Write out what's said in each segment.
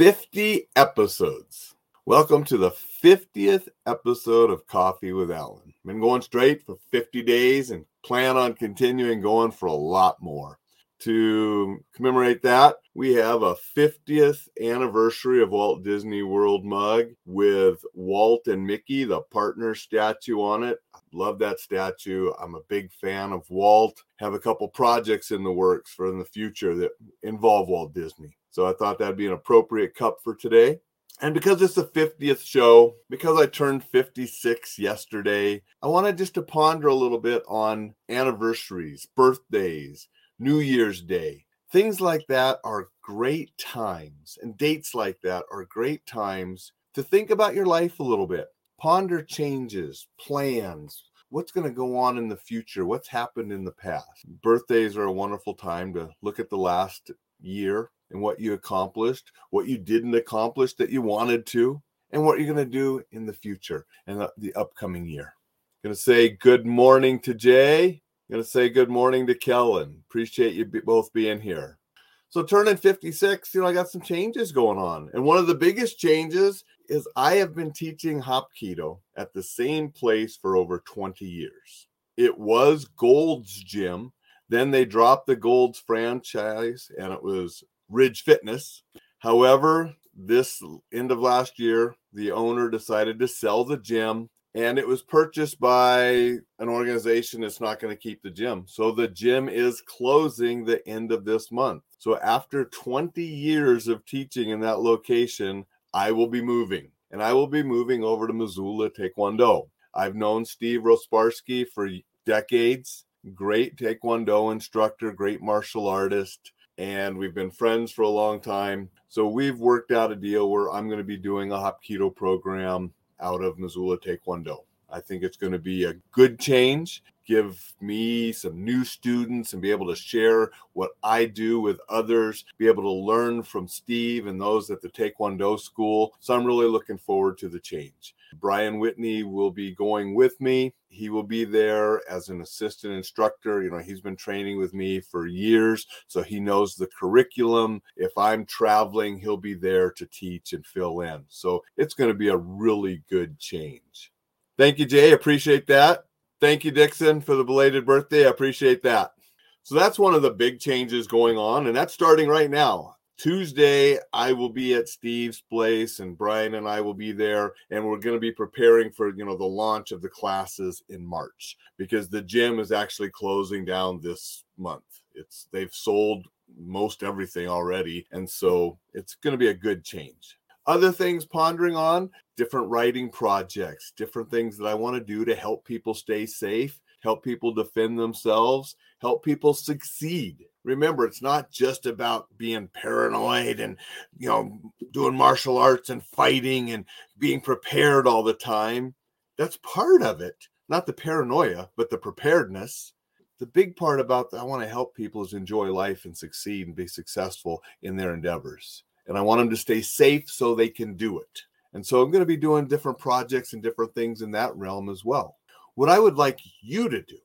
50 episodes. Welcome to the 50th episode of Coffee with Alain. Been going straight for 50 days and plan on continuing going for a lot more. To commemorate that, we have a 50th anniversary of Walt Disney World mug with Walt and Mickey, the partner statue on it. Love that statue. I'm a big fan of Walt. Have a couple projects in the works for in the future that involve Walt Disney. So I thought that'd be an appropriate cup for today. And because it's the 50th show, because I turned 56 yesterday, I wanted just to ponder a little bit on anniversaries, birthdays, New Year's Day. Things like that are great times, and dates like that are great times to think about your life a little bit. Ponder changes, plans, what's going to go on in the future, what's happened in the past. Birthdays are a wonderful time to look at the last year and what you accomplished, what you didn't accomplish that you wanted to, and what you're going to do in the future and the, the upcoming year. Going to say good morning to Jay. Going to say good morning to Kellen. Appreciate you both being here. So turning 56, you know, I got some changes going on. And one of the biggest changes is I have been teaching Hapkido at the same place for over 20 years. It was Gold's Gym. Then they dropped the Gold's franchise and it was Ridge Fitness. However, this end of last year, the owner decided to sell the gym and it was purchased by an organization that's not going to keep the gym. So the gym is closing the end of this month. So after 20 years of teaching in that location, I will be moving and I will be moving over to Missoula Taekwondo. I've known Steve Rosparski for decades, great Taekwondo instructor, great martial artist and we've been friends for a long time. So we've worked out a deal where I'm going to be doing a Hapkido program out of Missoula Taekwondo. I think it's going to be a good change, give me some new students and be able to share what I do with others, be able to learn from Steve and those at the Taekwondo school. So I'm really looking forward to the change. Brian Whitney will be going with me. He will be there as an assistant instructor. You know, he's been training with me for years, so he knows the curriculum. If I'm traveling, he'll be there to teach and fill in. So it's going to be a really good change. Thank you, Jay. Appreciate that. Thank you, Dixon, for the belated birthday. I appreciate that. So that's one of the big changes going on, and that's starting right now. Tuesday, I will be at Steve's place, and Brian and I will be there, and we're going to be preparing for you know the launch of the classes in March because the gym is actually closing down this month. It's they've sold most everything already, and so it's going to be a good change. Other things pondering on different writing projects, different things that I want to do to help people stay safe, help people defend themselves, help people succeed. Remember it's not just about being paranoid and you know doing martial arts and fighting and being prepared all the time. That's part of it not the paranoia but the preparedness. The big part about i want to help people is enjoy life and succeed and be successful in their endeavors and i want them to stay safe so they can do it and so i'm going to be doing different projects and different things in that realm as well what i would like you to do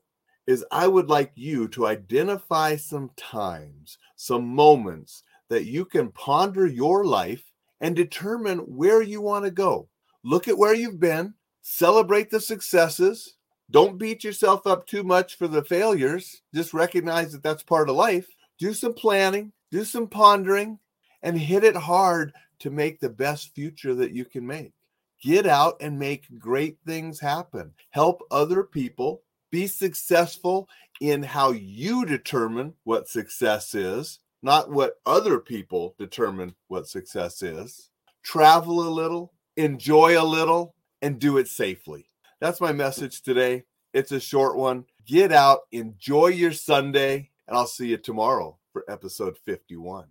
is I would like you to identify some times, some moments that you can ponder your life and determine where you want to go. Look at where you've been, celebrate the successes. Don't beat yourself up too much for the failures. Just recognize that that's part of life. Do some planning, do some pondering, and hit it hard to make the best future that you can make. Get out and make great things happen. Help other people be successful in how you determine what success is, not what other people determine what success is. Travel a little, enjoy a little, and do it safely. That's my message today. It's a short one. Get out, enjoy your Sunday, and I'll see you tomorrow for episode 51.